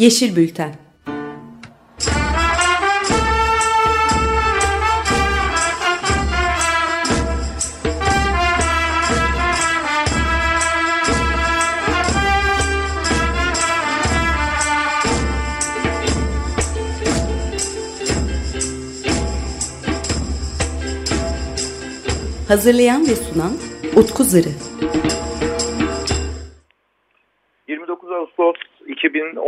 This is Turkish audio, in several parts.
Yeşil Bülten Hazırlayan ve sunan Utku Zırı.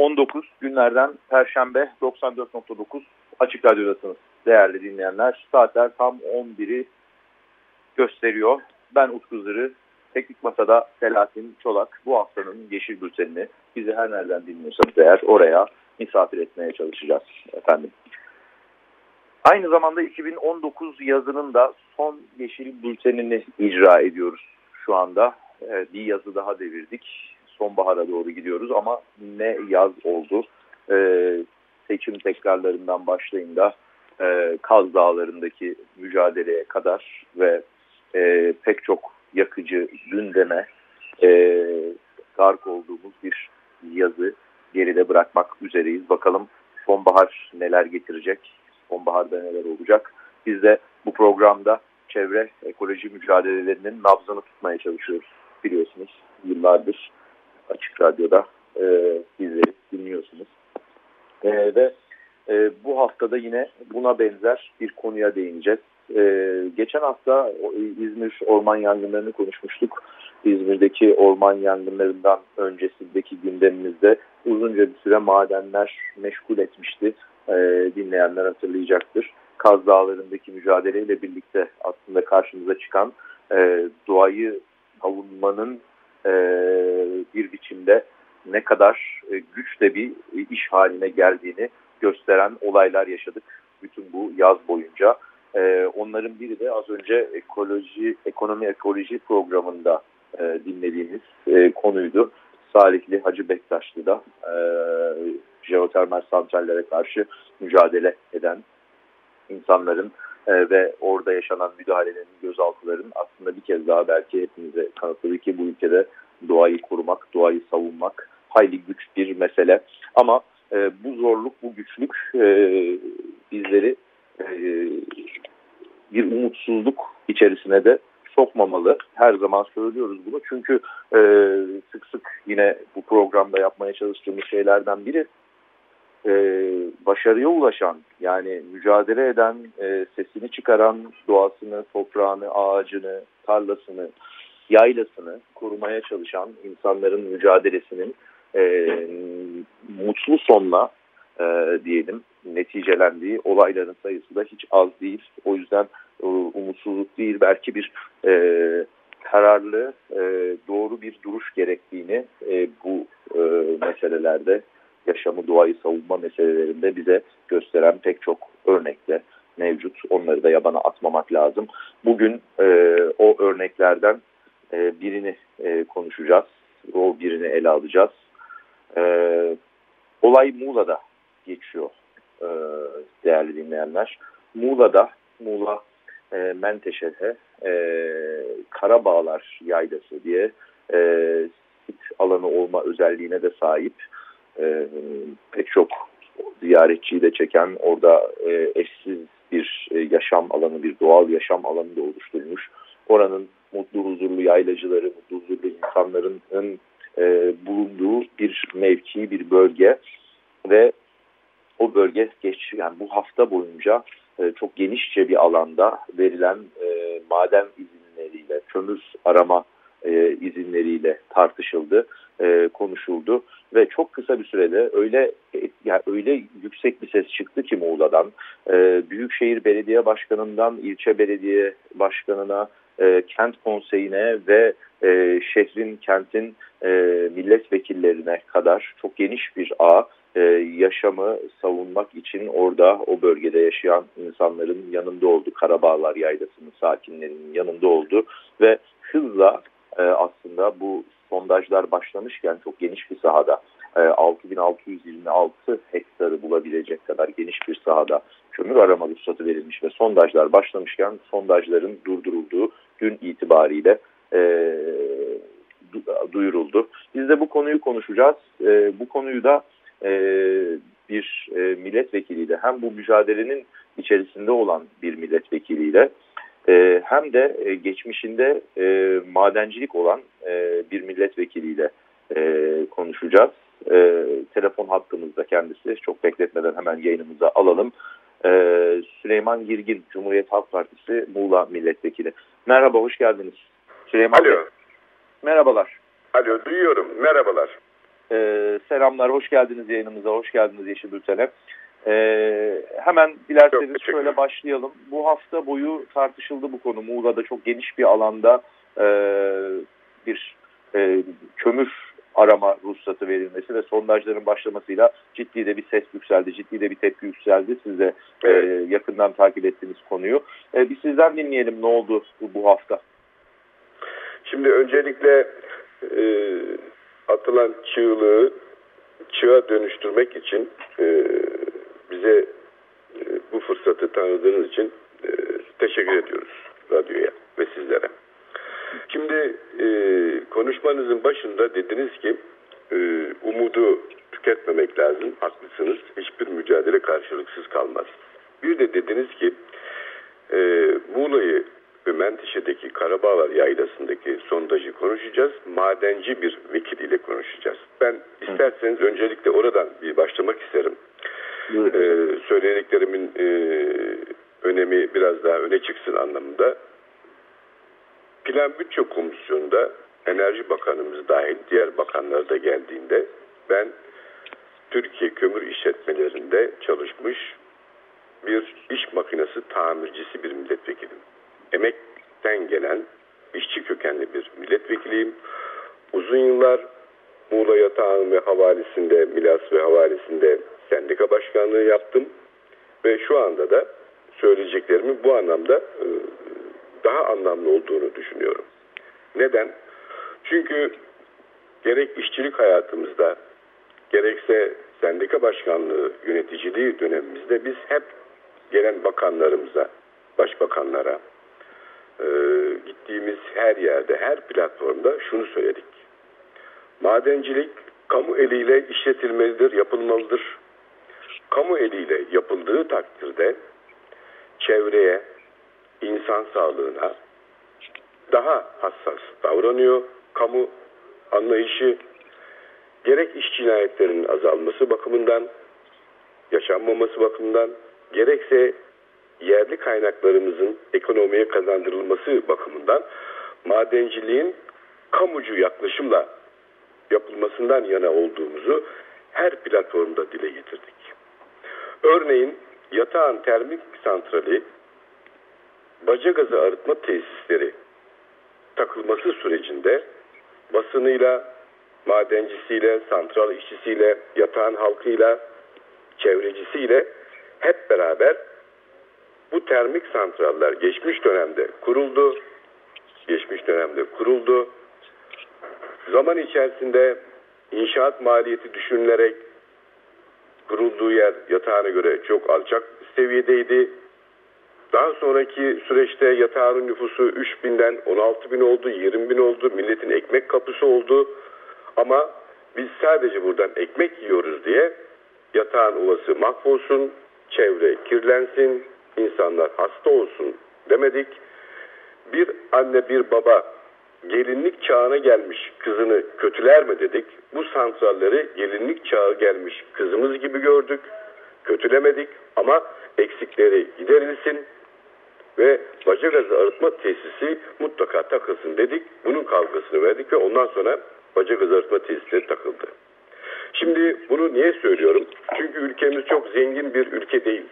2019 günlerden Perşembe 94.9 Açık Radyo'dasınız değerli dinleyenler. Saatler tam 11'i gösteriyor. Ben Utku Zırı, Teknik Masa'da Selahattin Çolak bu haftanın Yeşil Bülteni'ni bizi her nereden dinliyorsanız eğer oraya misafir etmeye çalışacağız efendim. Aynı zamanda 2019 yazının da son yeşil bültenini icra ediyoruz şu anda. Ee, bir yazı daha devirdik. Sonbahara doğru gidiyoruz ama ne yaz oldu. Ee, seçim tekrarlarından başlayın da e, Kaz Dağları'ndaki mücadeleye kadar ve e, pek çok yakıcı gündeme e, gark olduğumuz bir yazı geride bırakmak üzereyiz. Bakalım sonbahar neler getirecek sonbaharda neler olacak. Biz de bu programda çevre ekoloji mücadelelerinin nabzını tutmaya çalışıyoruz. Biliyorsunuz yıllardır Açık Radyo'da e, bizleri dinliyorsunuz. E, ve e, bu haftada yine buna benzer bir konuya değineceğiz. E, geçen hafta İzmir orman yangınlarını konuşmuştuk. İzmir'deki orman yangınlarından öncesindeki gündemimizde uzunca bir süre madenler meşgul etmişti e, dinleyenler hatırlayacaktır. Kaz Dağları'ndaki mücadeleyle birlikte aslında karşımıza çıkan e, doğayı savunmanın e, bir biçimde ne kadar e, güçle bir iş haline geldiğini gösteren olaylar yaşadık bütün bu yaz boyunca. E, onların biri de az önce ekoloji, ekonomi ekoloji programında e, dinlediğimiz konuydu. Salihli Hacı Bektaşlı'da e, jeotermal santrallere karşı mücadele eden insanların e, ve orada yaşanan müdahalelerin, gözaltıların aslında bir kez daha belki hepimize kanıtladı ki bu ülkede doğayı korumak, doğayı savunmak hayli güç bir mesele. Ama e, bu zorluk, bu güçlük e, bizleri e, bir umutsuzluk içerisine de sokmamalı. Her zaman söylüyoruz bunu. Çünkü e, sık sık yine bu programda yapmaya çalıştığımız şeylerden biri e, başarıya ulaşan yani mücadele eden, e, sesini çıkaran doğasını, toprağını, ağacını, tarlasını, yaylasını korumaya çalışan insanların mücadelesinin e, mutlu sonla e, diyelim neticelendiği olayların sayısı da hiç az değil. O yüzden e, umutsuzluk değil belki bir e, kararlı, e, doğru bir duruş gerektiğini e, bu e, meselelerde yaşamı, doğayı savunma meselelerinde bize gösteren pek çok örnekle mevcut. Onları da yabana atmamak lazım. Bugün e, o örneklerden e, birini e, konuşacağız. O birini ele alacağız. E, olay Muğla'da geçiyor e, değerli dinleyenler. Muğla'da, Muğla e, Menteşe'de e, Karabağlar Yaylası diye e, sit alanı olma özelliğine de sahip e, pek çok ziyaretçiyi de çeken orada e, eşsiz bir e, yaşam alanı, bir doğal yaşam alanı da oluşturmuş. Oranın mutlu huzurlu yaylacıları, mutlu huzurlu insanların e, bulunduğu bir mevki, bir bölge ve o bölge geç yani bu hafta boyunca e, çok genişçe bir alanda verilen e, maden izinleriyle, kömür arama e, izinleriyle tartışıldı, e, konuşuldu ve çok kısa bir sürede öyle yani öyle yüksek bir ses çıktı ki Muğla'dan, e, Büyükşehir Belediye Başkanı'ndan ilçe belediye başkanına, e, kent konseyine ve e, şehrin, kentin e, milletvekillerine kadar çok geniş bir ağ e, yaşamı savunmak için orada o bölgede yaşayan insanların yanında oldu. Karabağlar Yaylası'nın sakinlerinin yanında oldu ve hızla e, aslında bu sondajlar başlamışken çok geniş bir sahada e, 6626 hektarı bulabilecek kadar geniş bir sahada kömür arama ruhsatı verilmiş ve sondajlar başlamışken sondajların durdurulduğu gün itibariyle e, duyuruldu. Biz de bu konuyu konuşacağız. E, bu konuyu da e, bir e, milletvekiliyle hem bu mücadelenin içerisinde olan bir milletvekiliyle e, hem de e, geçmişinde e, madencilik olan e, bir milletvekiliyle e, konuşacağız. E, telefon hattımızda kendisi. Çok bekletmeden hemen yayınımıza alalım. E, Süleyman Girgin, Cumhuriyet Halk Partisi Muğla Milletvekili. Merhaba, hoş geldiniz. Süleyman Alo. Bey. Merhabalar. Alo, duyuyorum. Merhabalar. Ee, selamlar, hoş geldiniz yayınımıza, hoş geldiniz Yeşil Bülten'e. Ee, hemen dilerseniz şöyle başlayalım. Bu hafta boyu tartışıldı bu konu. Muğla'da çok geniş bir alanda e, bir e, kömür arama ruhsatı verilmesi ve sondajların başlamasıyla ciddi de bir ses yükseldi, ciddi de bir tepki yükseldi. Siz de e, Evet. yakından takip ettiğiniz konuyu. E, bir sizden dinleyelim ne oldu bu, bu hafta. Şimdi öncelikle e, atılan çığlığı çığa dönüştürmek için e, bize e, bu fırsatı tanıdığınız için e, teşekkür ediyoruz radyoya ve sizlere. Şimdi e, konuşmanızın başında dediniz ki e, umudu tüketmemek lazım. Haklısınız. Hiçbir mücadele karşılıksız kalmaz. Bir de dediniz ki e, Muğla'yı ve Menteşe'deki Karabağlar Yaylası'ndaki sondajı konuşacağız. Madenci bir vekiliyle konuşacağız. Ben isterseniz öncelikle oradan bir başlamak isterim. Ee, söylediklerimin e, önemi biraz daha öne çıksın anlamında. Plan Bütçe Komisyonu'nda Enerji Bakanımız dahil diğer bakanlar da geldiğinde ben Türkiye kömür işletmelerinde çalışmış bir iş makinesi tamircisi bir milletvekilim. Emekten gelen işçi kökenli bir milletvekiliyim. Uzun yıllar Muğla Yatağan ve Havalisi'nde, Milas ve Havalisi'nde sendika başkanlığı yaptım. Ve şu anda da söyleyeceklerimin bu anlamda e, daha anlamlı olduğunu düşünüyorum. Neden? Çünkü gerek işçilik hayatımızda gerekse sendika başkanlığı yöneticiliği dönemimizde biz hep gelen bakanlarımıza, başbakanlara, e, gittiğimiz her yerde, her platformda şunu söyledik. Madencilik kamu eliyle işletilmelidir, yapılmalıdır. Kamu eliyle yapıldığı takdirde çevreye, insan sağlığına daha hassas davranıyor. Kamu anlayışı gerek iş cinayetlerinin azalması bakımından, yaşanmaması bakımından, gerekse yerli kaynaklarımızın ekonomiye kazandırılması bakımından madenciliğin kamucu yaklaşımla yapılmasından yana olduğumuzu her platformda dile getirdik. Örneğin Yatağan Termik Santrali baca gazı arıtma tesisleri takılması sürecinde basınıyla, madencisiyle, santral işçisiyle, yatağın halkıyla, çevrecisiyle hep beraber bu termik santraller geçmiş dönemde kuruldu. Geçmiş dönemde kuruldu. Zaman içerisinde inşaat maliyeti düşünülerek kurulduğu yer yatağına göre çok alçak seviyedeydi. Daha sonraki süreçte yatağın nüfusu 3 binden 16 bin oldu, 20 bin oldu. Milletin ekmek kapısı oldu. Ama biz sadece buradan ekmek yiyoruz diye yatağın ovası mahvolsun, çevre kirlensin, insanlar hasta olsun demedik. Bir anne bir baba gelinlik çağına gelmiş kızını kötüler mi dedik. Bu santralleri gelinlik çağı gelmiş kızımız gibi gördük. Kötülemedik ama eksikleri giderilsin ve baca gazı arıtma tesisi mutlaka takılsın dedik. Bunun kavgasını verdik ve ondan sonra baca gazı arıtma tesisleri takıldı. Şimdi bunu niye söylüyorum? Çünkü ülkemiz çok zengin bir ülke değil.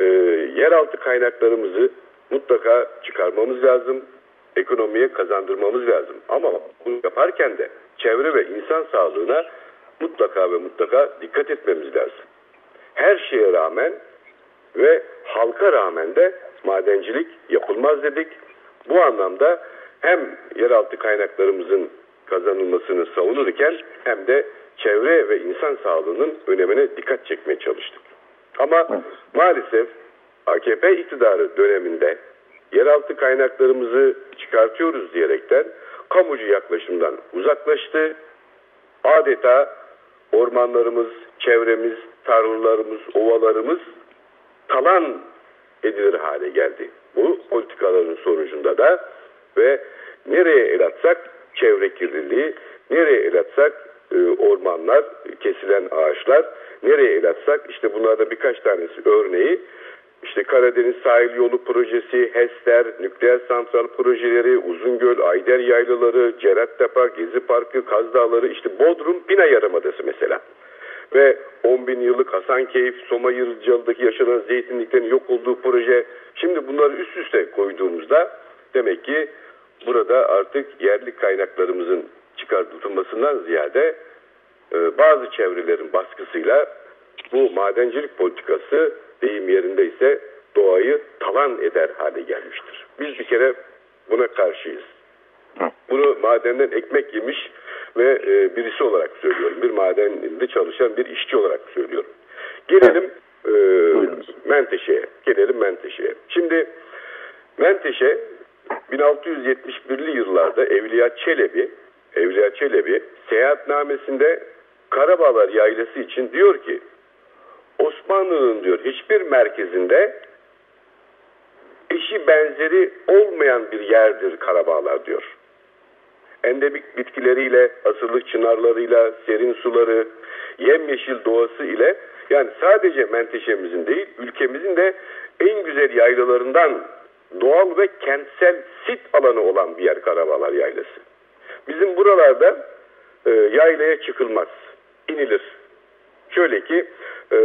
Ee, yeraltı kaynaklarımızı mutlaka çıkarmamız lazım. Ekonomiye kazandırmamız lazım. Ama bunu yaparken de çevre ve insan sağlığına mutlaka ve mutlaka dikkat etmemiz lazım. Her şeye rağmen ve halka rağmen de madencilik yapılmaz dedik. Bu anlamda hem yeraltı kaynaklarımızın kazanılmasını savunurken hem de çevre ve insan sağlığının önemine dikkat çekmeye çalıştık. Ama maalesef AKP iktidarı döneminde yeraltı kaynaklarımızı çıkartıyoruz diyerekten kamucu yaklaşımdan uzaklaştı. Adeta ormanlarımız, çevremiz, tarlalarımız, ovalarımız talan edilir hale geldi. Bu politikaların sonucunda da ve nereye el atsak çevre kirliliği, nereye el atsak e, ormanlar, kesilen ağaçlar, nereye el atsak işte bunlarda birkaç tanesi örneği işte Karadeniz Sahil Yolu Projesi, HES'ler, nükleer santral projeleri, Uzungöl, Ayder Yaylaları, Cerattepe, Gezi Parkı, Kaz Dağları, işte Bodrum, Pina Yarımadası mesela. Ve 10 bin yıllık Hasankeyf, Soma Yırıcı'daki yaşanan zeytinliklerin yok olduğu proje. Şimdi bunları üst üste koyduğumuzda demek ki burada artık yerli kaynaklarımızın çıkartılmasından ziyade e, bazı çevrelerin baskısıyla bu madencilik politikası deyim yerinde ise doğayı talan eder hale gelmiştir. Biz bir kere buna karşıyız. Bunu madenden ekmek yemiş ve e, birisi olarak söylüyorum. Bir madende çalışan bir işçi olarak söylüyorum. Gelelim e, Menteşe'ye. Gelelim Menteşe'ye. Şimdi Menteşe 1671'li yıllarda Evliya Çelebi Evliya Çelebi seyahatnamesinde Karabağlar Yaylası için diyor ki Osmanlı'nın diyor hiçbir merkezinde eşi benzeri olmayan bir yerdir Karabağlar diyor. Endemik bitkileriyle, asırlık çınarlarıyla, serin suları, yemyeşil doğası ile yani sadece menteşemizin değil ülkemizin de en güzel yaylalarından doğal ve kentsel sit alanı olan bir yer Karabağlar Yaylası. Bizim buralarda e, yaylaya çıkılmaz, inilir. Şöyle ki e,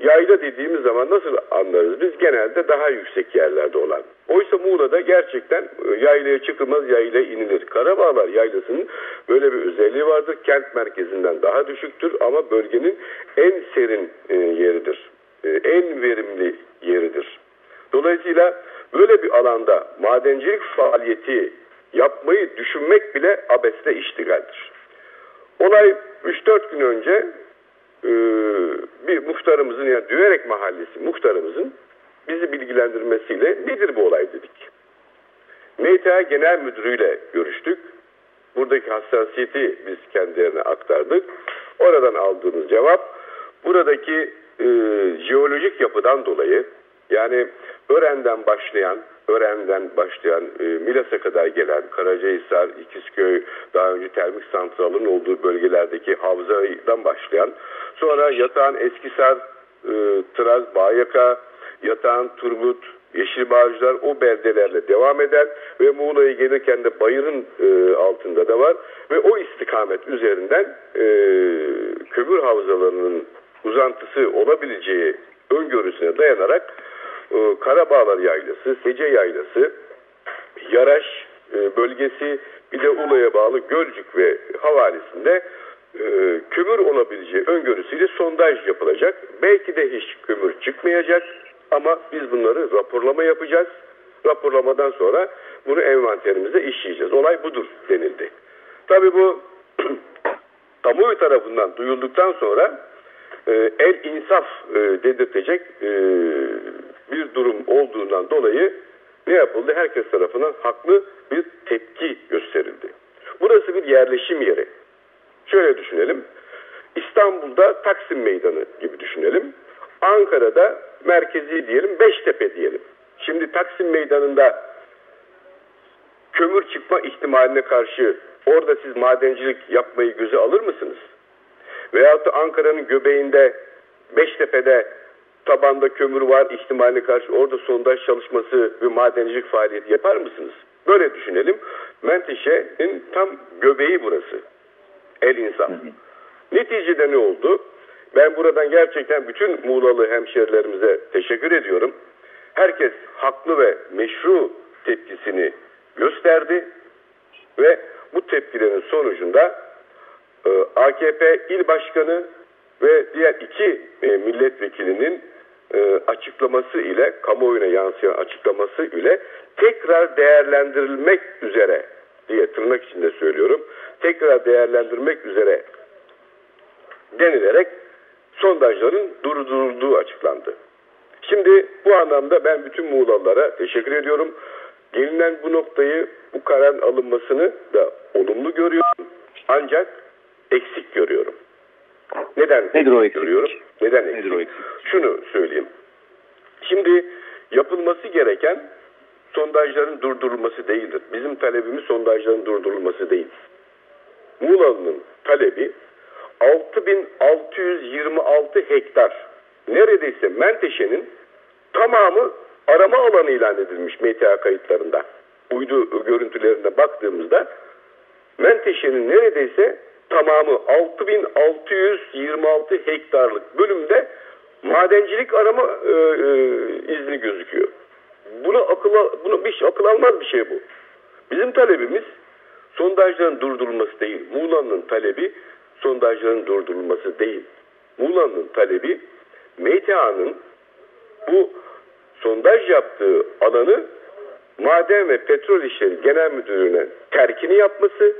yayla dediğimiz zaman nasıl anlarız? Biz genelde daha yüksek yerlerde olan. Oysa Muğla'da gerçekten e, yaylaya çıkılmaz, yaylaya inilir. Karabağlar Yaylası'nın böyle bir özelliği vardır. Kent merkezinden daha düşüktür ama bölgenin en serin e, yeridir. E, en verimli yeridir. Dolayısıyla böyle bir alanda madencilik faaliyeti yapmayı düşünmek bile abesle iştigaldir. Olay 3-4 gün önce e, bir muhtarımızın yani Düverek Mahallesi muhtarımızın bizi bilgilendirmesiyle nedir bu olay dedik. MTA Genel Müdürü'yle görüştük. Buradaki hassasiyeti biz kendilerine aktardık. Oradan aldığımız cevap buradaki e, jeolojik yapıdan dolayı yani Ören'den başlayan Ören'den başlayan e, Milas'a kadar gelen Karacahisar, İkizköy, daha önce termik santralın olduğu bölgelerdeki havzadan başlayan sonra Yatağan, Eskisar, e, Traz, Bağyaka, Yatağan, Turgut, Yeşil Bağcılar o beldelerle devam eder ve Muğla'ya gelirken de Bayır'ın e, altında da var ve o istikamet üzerinden e, kömür havzalarının uzantısı olabileceği öngörüsüne dayanarak e, Karabağlar Yaylası, Sece Yaylası, Yaraş e, bölgesi bir de Ula'ya bağlı Gölcük ve havalisinde e, kömür olabileceği öngörüsüyle sondaj yapılacak. Belki de hiç kömür çıkmayacak ama biz bunları raporlama yapacağız. Raporlamadan sonra bunu envanterimize işleyeceğiz. Olay budur denildi. Tabii bu kamuoyu tarafından duyulduktan sonra e, el insaf e, dedirtecek e, bir durum olduğundan dolayı ne yapıldı? Herkes tarafından haklı bir tepki gösterildi. Burası bir yerleşim yeri. Şöyle düşünelim. İstanbul'da Taksim Meydanı gibi düşünelim. Ankara'da merkezi diyelim, Beştepe diyelim. Şimdi Taksim Meydanı'nda kömür çıkma ihtimaline karşı orada siz madencilik yapmayı göze alır mısınız? Veyahut da Ankara'nın göbeğinde Beştepe'de tabanda kömür var ihtimaline karşı orada sondaj çalışması ve madencilik faaliyeti yapar mısınız? Böyle düşünelim. Menteşe'nin tam göbeği burası. El insan. Neticede ne oldu? Ben buradan gerçekten bütün Muğlalı hemşerilerimize teşekkür ediyorum. Herkes haklı ve meşru tepkisini gösterdi ve bu tepkilerin sonucunda e, AKP il başkanı ve diğer iki e, milletvekilinin e, açıklaması ile kamuoyuna yansıyan açıklaması ile tekrar değerlendirilmek üzere diye tırnak içinde söylüyorum. Tekrar değerlendirmek üzere denilerek sondajların durdurulduğu açıklandı. Şimdi bu anlamda ben bütün Muğlalılara teşekkür ediyorum. Gelinen bu noktayı, bu kararın alınmasını da olumlu görüyorum. Ancak eksik görüyorum. Neden Nedir o eksik? görüyorum? Neden eksik? Nedir o eksik? Şunu söyleyeyim. Şimdi yapılması gereken sondajların durdurulması değildir. Bizim talebimiz sondajların durdurulması değil. Muğla'nın talebi 6626 hektar. Neredeyse Menteşe'nin tamamı arama alanı ilan edilmiş MTA kayıtlarında. Uydu görüntülerine baktığımızda Menteşe'nin neredeyse tamamı 6626 hektarlık bölümde madencilik arama e, e, izni gözüküyor. Buna akıl buna bir akıl almaz bir şey bu. Bizim talebimiz sondajların durdurulması değil. Muğla'nın talebi sondajların durdurulması değil. Muğla'nın talebi MTA'nın bu sondaj yaptığı alanı Maden ve Petrol İşleri Genel Müdürlüğü'ne terkini yapması,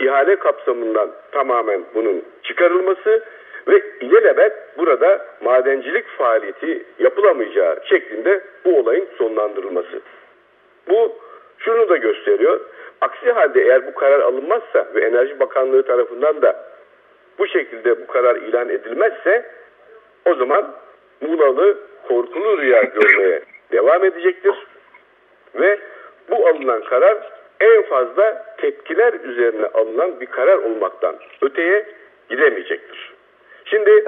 ihale kapsamından tamamen bunun çıkarılması ve ilelebet burada madencilik faaliyeti yapılamayacağı şeklinde bu olayın sonlandırılması. Bu şunu da gösteriyor. Aksi halde eğer bu karar alınmazsa ve Enerji Bakanlığı tarafından da bu şekilde bu karar ilan edilmezse o zaman Muğla'lı korkulu rüya görmeye devam edecektir. Ve bu alınan karar en fazla tepkiler üzerine alınan bir karar olmaktan öteye gidemeyecektir. Şimdi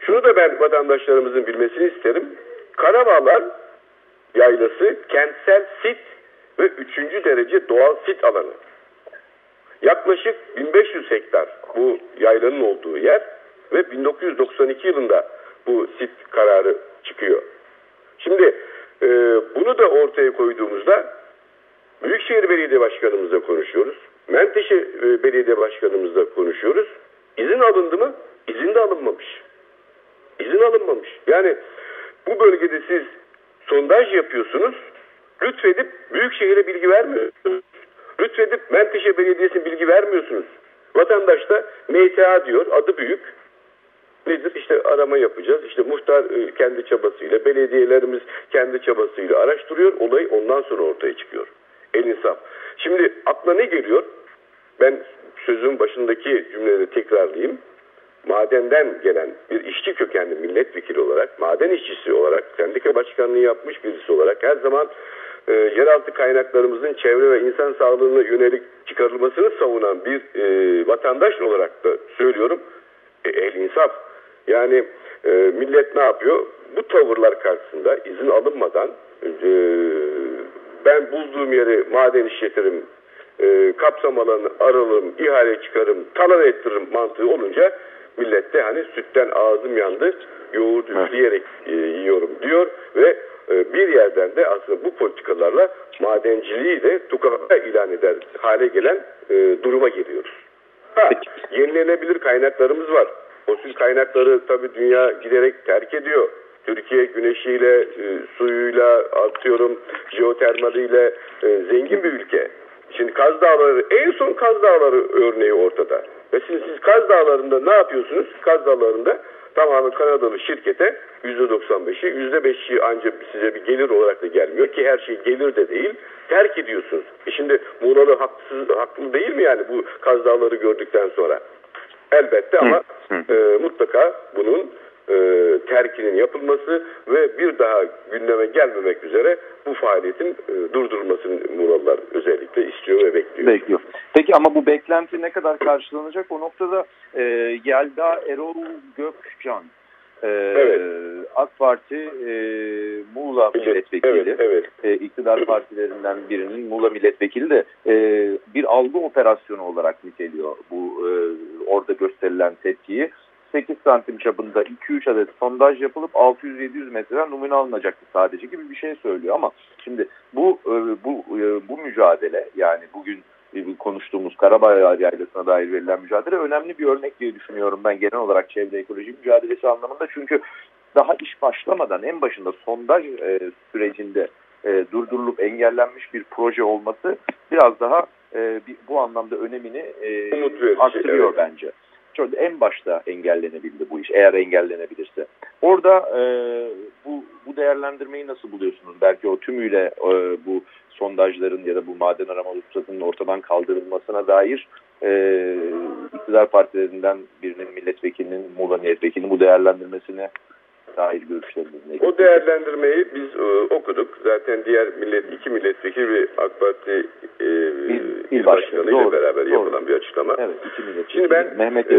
şunu da ben vatandaşlarımızın bilmesini isterim. Karabağlar yaylası kentsel sit ve üçüncü derece doğal sit alanı. Yaklaşık 1500 hektar bu yaylanın olduğu yer ve 1992 yılında bu sit kararı çıkıyor. Şimdi e, bunu da ortaya koyduğumuzda Büyükşehir Belediye Başkanımızla konuşuyoruz. Menteşe e, Belediye Başkanımızla konuşuyoruz. İzin alındı mı? İzin de alınmamış. İzin alınmamış. Yani bu bölgede siz sondaj yapıyorsunuz. Lütfedip Büyükşehir'e bilgi vermiyorsunuz. Lütfedip Menteşe Belediyesi'ne bilgi vermiyorsunuz. Vatandaş da MTA diyor. Adı büyük. Nedir? İşte arama yapacağız. İşte muhtar e, kendi çabasıyla, belediyelerimiz kendi çabasıyla araştırıyor. Olay ondan sonra ortaya çıkıyor. El insaf. Şimdi akla ne geliyor? Ben sözün başındaki cümleleri tekrarlayayım. Madenden gelen bir işçi kökenli milletvekili olarak, maden işçisi olarak, sendika başkanlığı yapmış birisi olarak her zaman e, yeraltı kaynaklarımızın çevre ve insan sağlığına yönelik çıkarılmasını savunan bir e, vatandaş olarak da söylüyorum. E, el insaf. Yani e, millet ne yapıyor? Bu tavırlar karşısında izin alınmadan e, ben bulduğum yeri maden işletirim, e, kapsam alanı aralım, ihale çıkarım, talan ettiririm mantığı olunca millette hani sütten ağzım yandı, yoğurt üfleyerek e, yiyorum diyor ve e, bir yerden de aslında bu politikalarla madenciliği de tukaka ilan eder hale gelen e, duruma geliyoruz. Ha, yenilenebilir kaynaklarımız var. Fosil kaynakları tabii dünya giderek terk ediyor. Türkiye güneşiyle, e, suyuyla, atıyorum jeotermaliyle e, zengin bir ülke. Şimdi Kaz Dağları, en son Kaz Dağları örneği ortada. Ve şimdi siz Kaz Dağları'nda ne yapıyorsunuz? Kaz Dağları'nda tamamen Kanadalı şirkete %95'i, %5'i ancak size bir gelir olarak da gelmiyor ki her şey gelir de değil. Terk ediyorsunuz. E şimdi Muğla'lı haksız, haklı değil mi yani bu Kaz Dağları gördükten sonra? Elbette ama e, mutlaka bunun e, terkinin yapılması ve bir daha gündeme gelmemek üzere bu faaliyetin e, durdurulmasını Muğlalılar özellikle istiyor ve bekliyor. Bekliyor. Peki ama bu beklenti ne kadar karşılanacak? O noktada e, Yelda Erol Gökcan e, Evet. AK Parti e, Muğla milletvekili Evet, evet. e, iktidar partilerinden birinin Muğla milletvekili de e, bir algı operasyonu olarak niteliyor bu e, orada gösterilen tepkiyi. 8 santim çapında 2-3 adet sondaj yapılıp 600-700 metreden numune alınacaktı sadece gibi bir şey söylüyor ama şimdi bu e, bu e, bu mücadele yani bugün e, konuştuğumuz Karabağ Yaylası'na dair verilen mücadele önemli bir örnek diye düşünüyorum ben genel olarak çevre ekoloji mücadelesi anlamında çünkü daha iş başlamadan en başında sondaj e, sürecinde e, durdurulup engellenmiş bir proje olması biraz daha e, bir, bu anlamda önemini e, Umut verici, arttırıyor evet. bence. Çok en başta engellenebildi bu iş eğer engellenebilirse. Orada e, bu, bu değerlendirmeyi nasıl buluyorsunuz? Belki o tümüyle e, bu sondajların ya da bu maden arama ruhsatının ortadan kaldırılmasına dair e, iktidar partilerinden birinin milletvekilinin, Muğla milletvekilinin bu değerlendirmesine dair görüşleriniz ne? O değerlendirmeyi biz e, okuduk. Zaten diğer millet iki milletvekili ve AK Parti e, il, il başkanı ile beraber doğru. yapılan bir açıklama. Evet, iki milletvekili. Şimdi ben Mehmet e,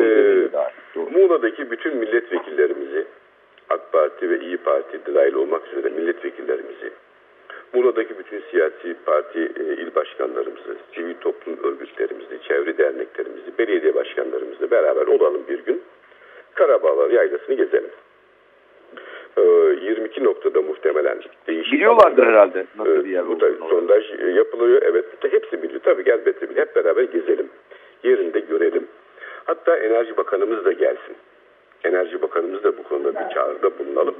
Muğla'daki bütün milletvekillerimizi AK Parti ve İyi Parti dahil olmak üzere milletvekillerimizi Muğla'daki bütün siyasi parti e, il başkanlarımızı, sivil toplum örgütlerimizi, çevre derneklerimizi, belediye başkanlarımızla beraber olalım bir gün. Karabağlar yaylasını gezelim. 22 noktada muhtemelen değişik. Biliyorlardır alanlar. herhalde nasıl bir yer olduğunu. Sondaj yapılıyor evet. Hepsi biliyor. Tabii elbette biliyor. Hep beraber gezelim. Yerinde görelim. Hatta Enerji Bakanımız da gelsin. Enerji Bakanımız da bu konuda bir çağrıda bulunalım.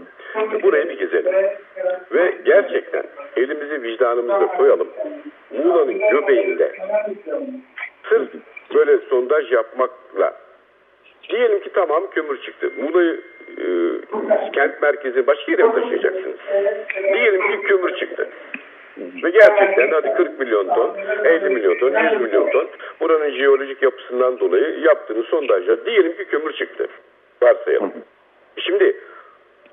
Burayı bir gezelim. Ve gerçekten elimizi vicdanımıza koyalım. Muğla'nın göbeğinde sırf böyle sondaj yapmakla diyelim ki tamam kömür çıktı. Muğla'yı e, kent merkezi başka yere mi taşıyacaksınız? Diyelim ki kömür çıktı. Ve gerçekten hadi 40 milyon ton, 50 milyon ton, 100 milyon ton buranın jeolojik yapısından dolayı yaptığınız sondajlar diyelim ki kömür çıktı. Varsayalım. Şimdi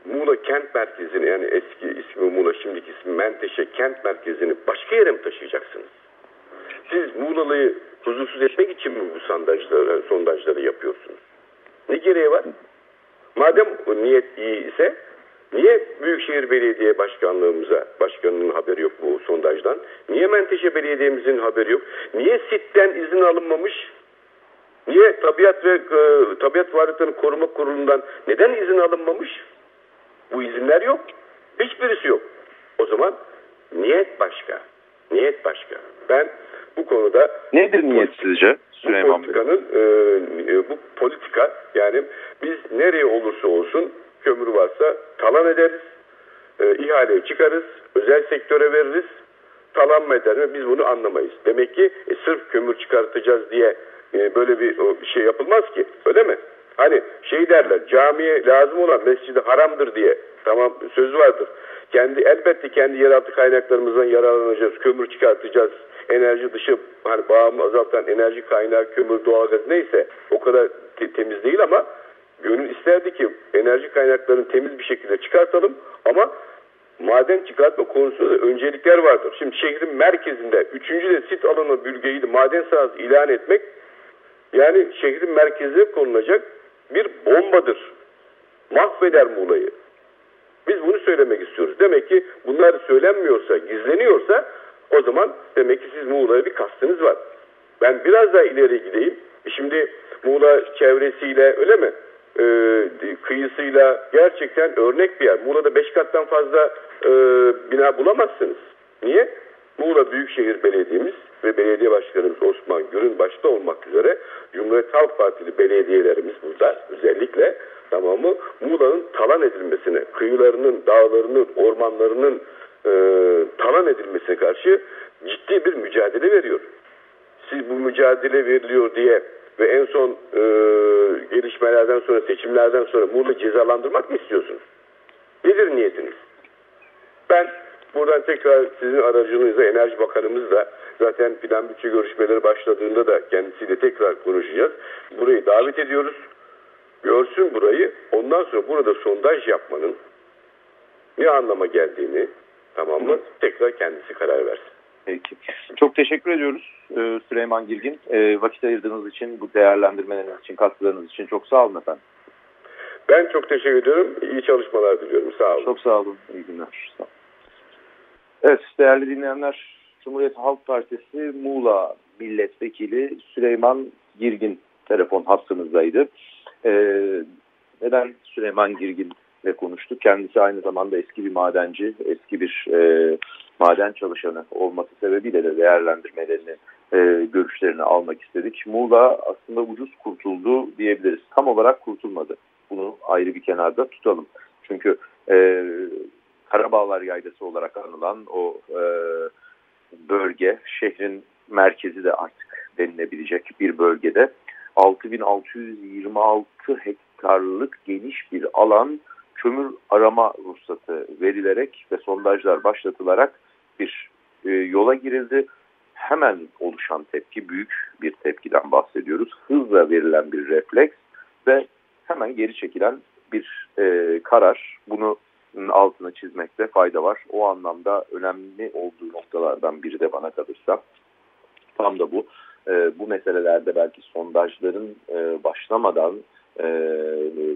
Muğla kent merkezini yani eski ismi Muğla şimdiki ismi Menteşe kent merkezini başka yere mi taşıyacaksınız? Siz Muğla'yı huzursuz etmek için mi bu sondajları, sondajları yapıyorsunuz? Ne gereği var? Madem niyet iyi ise niye Büyükşehir Belediye Başkanlığımıza, başkanının haberi yok bu sondajdan? Niye Menteşe Belediye'mizin haberi yok? Niye SİT'ten izin alınmamış? Niye Tabiat ve e, Tabiat Varlıklarını Koruma Kurulu'ndan neden izin alınmamış? Bu izinler yok. Hiçbirisi yok. O zaman niyet başka. Niyet başka. Ben bu konuda nedir niyet sizce Süleyman bu politikanın e, e, bu politika yani biz nereye olursa olsun kömür varsa talan ederiz, e, ihaleyi çıkarız, özel sektöre veririz, talan mı eder mi biz bunu anlamayız. Demek ki e, sırf kömür çıkartacağız diye e, böyle bir o, şey yapılmaz ki öyle mi? Hani şey derler camiye lazım olan mescidi haramdır diye tamam söz vardır. Kendi elbette kendi yeraltı kaynaklarımızdan yararlanacağız, kömür çıkartacağız, enerji dışı hani bağımı azaltan enerji kaynağı kömür, doğalgaz neyse o kadar te temiz değil ama gönül isterdi ki enerji kaynaklarını temiz bir şekilde çıkartalım ama maden çıkartma konusunda öncelikler vardır. Şimdi şehrin merkezinde üçüncü de sit alanı bölgeyi de maden sahası ilan etmek yani şehrin merkezine konulacak bir bombadır. Mahveder Muğla'yı. Biz bunu söylemek istiyoruz. Demek ki bunlar söylenmiyorsa, gizleniyorsa o zaman demek ki siz Muğla'ya bir kastınız var. Ben biraz daha ileri gideyim. E şimdi Muğla çevresiyle öyle mi? Ee, kıyısıyla gerçekten örnek bir yer. Muğla'da beş kattan fazla e, bina bulamazsınız. Niye? Muğla Büyükşehir Belediye'miz ve belediye başkanımız Osman Gür'ün başta olmak üzere Cumhuriyet Halk Partili belediyelerimiz burada özellikle tamamı Muğla'nın talan edilmesine, kıyılarının, dağlarının, ormanlarının e, talan edilmesine karşı ciddi bir mücadele veriyor. Siz bu mücadele veriliyor diye ve en son e, gelişmelerden sonra, seçimlerden sonra Muğla cezalandırmak mı istiyorsunuz? Nedir niyetiniz? Ben buradan tekrar sizin aracınızla Enerji Bakanımız da zaten plan bütçe görüşmeleri başladığında da kendisiyle tekrar konuşacağız. Burayı davet ediyoruz. Görsün burayı. Ondan sonra burada sondaj yapmanın ne anlama geldiğini tamam mı? Tekrar kendisi karar versin. Peki. Çok teşekkür ediyoruz e, Süleyman Girgin. E, vakit ayırdığınız için, bu değerlendirmeleriniz için, katkılarınız için çok sağ olun efendim. Ben çok teşekkür ediyorum. İyi çalışmalar diliyorum. Sağ olun. Çok sağ olun. İyi günler. Sağ olun. Evet değerli dinleyenler, Cumhuriyet Halk Partisi Muğla Milletvekili Süleyman Girgin telefon hattımızdaydı. Ee, neden Süleyman Girgin ile konuştuk? Kendisi aynı zamanda eski bir madenci, eski bir e, maden çalışanı olması sebebiyle de değerlendirmelerini, e, görüşlerini almak istedik. Muğla aslında ucuz kurtuldu diyebiliriz. Tam olarak kurtulmadı. Bunu ayrı bir kenarda tutalım. Çünkü e, Karabağlar Yaylası olarak anılan o e, bölge, şehrin merkezi de artık denilebilecek bir bölgede 6626 hektarlık geniş bir alan kömür arama ruhsatı verilerek ve sondajlar başlatılarak bir e, yola girildi. hemen oluşan tepki büyük bir tepkiden bahsediyoruz. Hızla verilen bir refleks ve hemen geri çekilen bir e, karar. Bunu altına çizmekte fayda var. O anlamda önemli olduğu noktalardan biri de bana kalırsa tam da bu. E, bu meselelerde belki sondajların e, başlamadan e,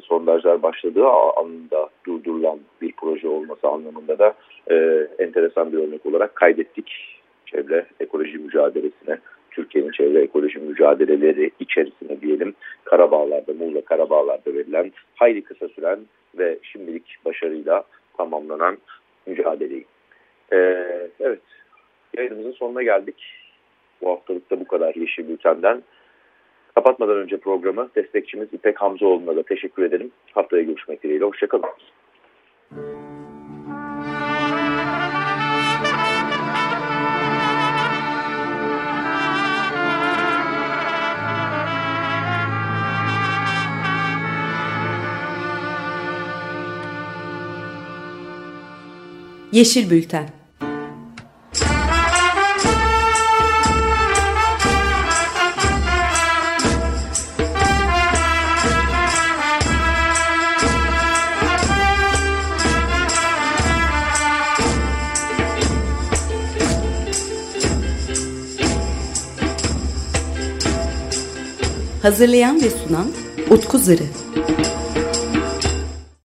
sondajlar başladığı anında durdurulan bir proje olması anlamında da e, enteresan bir örnek olarak kaydettik çevre ekoloji mücadelesine. Türkiye'nin çevre ekoloji mücadeleleri içerisine diyelim Karabağlar'da, Muğla Karabağlar'da verilen hayli kısa süren ve şimdilik başarıyla tamamlanan mücadeleyi. Ee, evet, yayınımızın sonuna geldik. Bu haftalık da bu kadar Yeşil Bülten'den. Kapatmadan önce programı destekçimiz İpek Hamzoğlu'na da teşekkür edelim. Haftaya görüşmek dileğiyle. Hoşçakalın. Yeşil Bülten Hazırlayan ve sunan Utku Zırı.